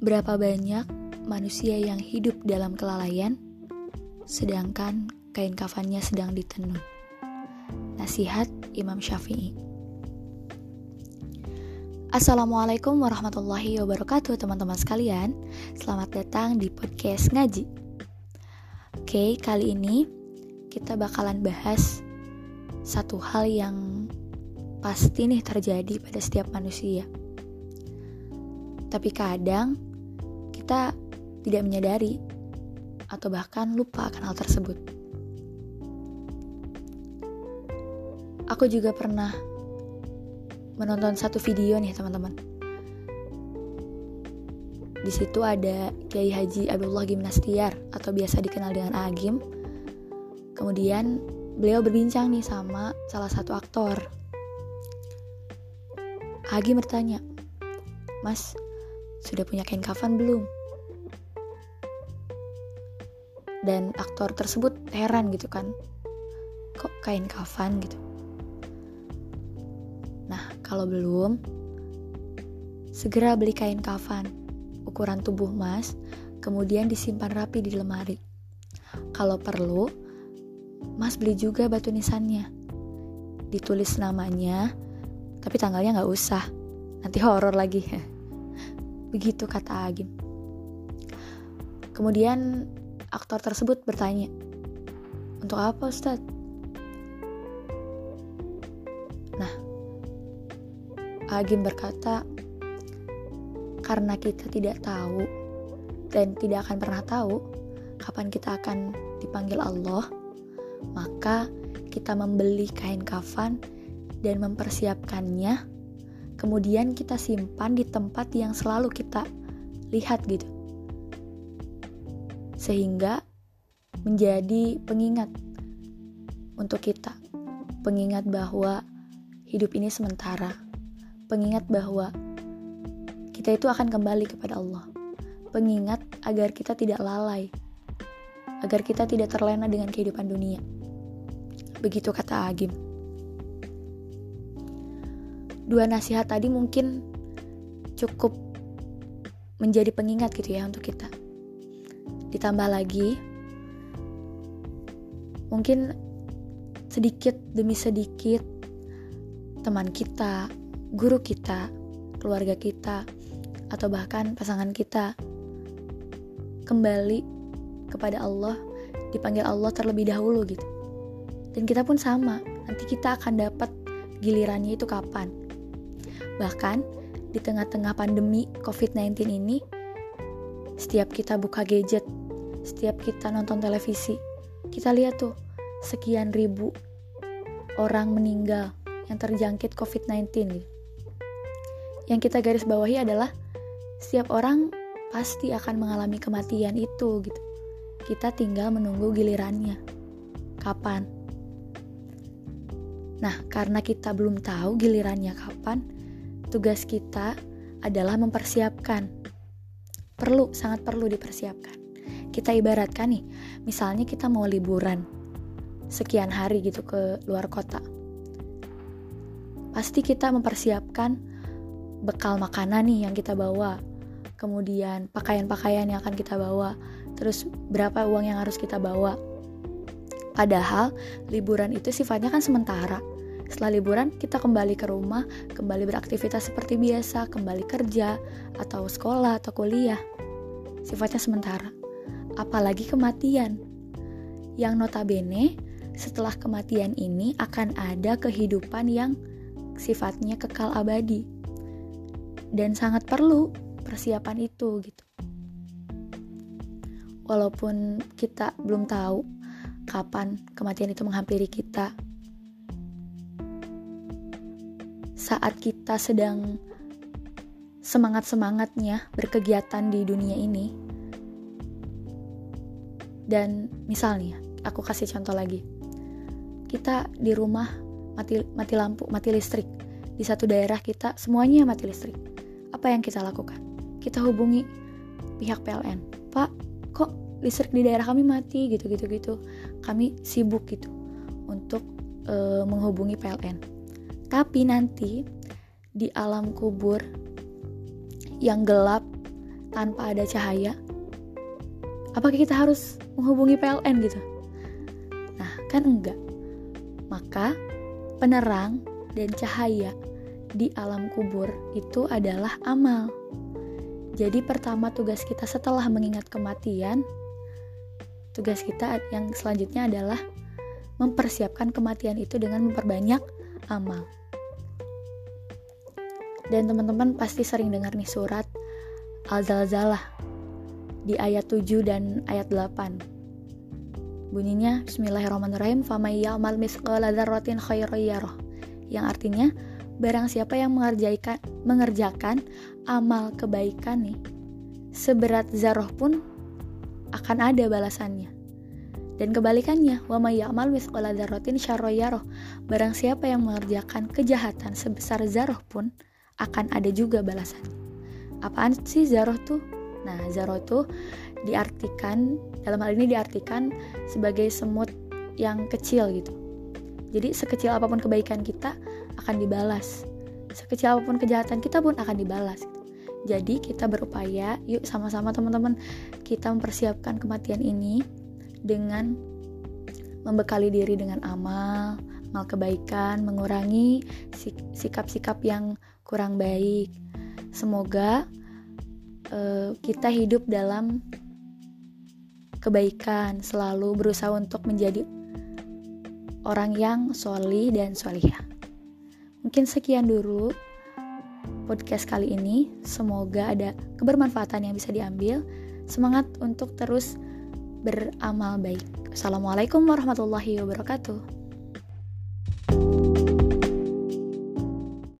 Berapa banyak manusia yang hidup dalam kelalaian, sedangkan kain kafannya sedang ditenun. Nasihat Imam Syafi'i. Assalamualaikum warahmatullahi wabarakatuh teman-teman sekalian Selamat datang di podcast ngaji Oke, kali ini kita bakalan bahas satu hal yang pasti nih terjadi pada setiap manusia Tapi kadang kita tidak menyadari atau bahkan lupa akan hal tersebut Aku juga pernah menonton satu video nih teman-teman. Di situ ada Kiai Haji Abdullah Gimnastiar atau biasa dikenal dengan Agim. Kemudian beliau berbincang nih sama salah satu aktor. Agim bertanya, Mas, sudah punya kain kafan belum? Dan aktor tersebut heran gitu kan, kok kain kafan gitu? Kalau belum, segera beli kain kafan ukuran tubuh Mas, kemudian disimpan rapi di lemari. Kalau perlu, Mas beli juga batu nisannya. Ditulis namanya, tapi tanggalnya nggak usah. Nanti horor lagi. Begitu kata Agim. Kemudian aktor tersebut bertanya, "Untuk apa, Ustadz?" Agim berkata, karena kita tidak tahu dan tidak akan pernah tahu kapan kita akan dipanggil Allah, maka kita membeli kain kafan dan mempersiapkannya, kemudian kita simpan di tempat yang selalu kita lihat gitu. Sehingga menjadi pengingat untuk kita. Pengingat bahwa hidup ini sementara pengingat bahwa kita itu akan kembali kepada Allah. Pengingat agar kita tidak lalai, agar kita tidak terlena dengan kehidupan dunia. Begitu kata Agim. Dua nasihat tadi mungkin cukup menjadi pengingat gitu ya untuk kita. Ditambah lagi, mungkin sedikit demi sedikit teman kita, guru kita, keluarga kita, atau bahkan pasangan kita kembali kepada Allah, dipanggil Allah terlebih dahulu gitu. Dan kita pun sama, nanti kita akan dapat gilirannya itu kapan. Bahkan di tengah-tengah pandemi COVID-19 ini, setiap kita buka gadget, setiap kita nonton televisi, kita lihat tuh sekian ribu orang meninggal yang terjangkit COVID-19 gitu. Yang kita garis bawahi adalah setiap orang pasti akan mengalami kematian itu gitu. Kita tinggal menunggu gilirannya. Kapan? Nah, karena kita belum tahu gilirannya kapan, tugas kita adalah mempersiapkan. Perlu, sangat perlu dipersiapkan. Kita ibaratkan nih, misalnya kita mau liburan sekian hari gitu ke luar kota. Pasti kita mempersiapkan bekal makanan nih yang kita bawa, kemudian pakaian-pakaian yang akan kita bawa, terus berapa uang yang harus kita bawa. Padahal liburan itu sifatnya kan sementara. Setelah liburan kita kembali ke rumah, kembali beraktivitas seperti biasa, kembali kerja atau sekolah atau kuliah. Sifatnya sementara. Apalagi kematian. Yang notabene setelah kematian ini akan ada kehidupan yang sifatnya kekal abadi dan sangat perlu persiapan itu gitu. Walaupun kita belum tahu kapan kematian itu menghampiri kita. Saat kita sedang semangat-semangatnya berkegiatan di dunia ini. Dan misalnya, aku kasih contoh lagi. Kita di rumah mati mati lampu, mati listrik. Di satu daerah kita semuanya mati listrik apa yang kita lakukan? Kita hubungi pihak PLN. Pak, kok listrik di daerah kami mati gitu-gitu gitu. Kami sibuk gitu untuk e, menghubungi PLN. Tapi nanti di alam kubur yang gelap tanpa ada cahaya? Apakah kita harus menghubungi PLN gitu? Nah, kan enggak. Maka penerang dan cahaya di alam kubur itu adalah amal. Jadi pertama tugas kita setelah mengingat kematian, tugas kita yang selanjutnya adalah mempersiapkan kematian itu dengan memperbanyak amal. Dan teman-teman pasti sering dengar nih surat Al-Zalzalah di ayat 7 dan ayat 8. Bunyinya Bismillahirrahmanirrahim famay ya'mal mithqala dzarratin khairan Yang artinya barang siapa yang mengerjakan mengerjakan amal kebaikan nih seberat zarah pun akan ada balasannya. Dan kebalikannya, wa may ya'mal mithqala dzarratin syarra Barang siapa yang mengerjakan kejahatan sebesar zarah pun akan ada juga balasan. Apaan sih zaroh tuh? Nah, zaroh itu diartikan dalam hal ini diartikan sebagai semut yang kecil gitu. Jadi sekecil apa pun kebaikan kita akan dibalas. Sekecil apa pun kejahatan kita pun akan dibalas. Jadi kita berupaya, yuk sama-sama teman-teman kita mempersiapkan kematian ini dengan membekali diri dengan amal, amal kebaikan, mengurangi sikap-sikap yang kurang baik. Semoga uh, kita hidup dalam kebaikan, selalu berusaha untuk menjadi orang yang soli dan solihah. Mungkin sekian dulu podcast kali ini. Semoga ada kebermanfaatan yang bisa diambil. Semangat untuk terus beramal baik. Assalamualaikum warahmatullahi wabarakatuh.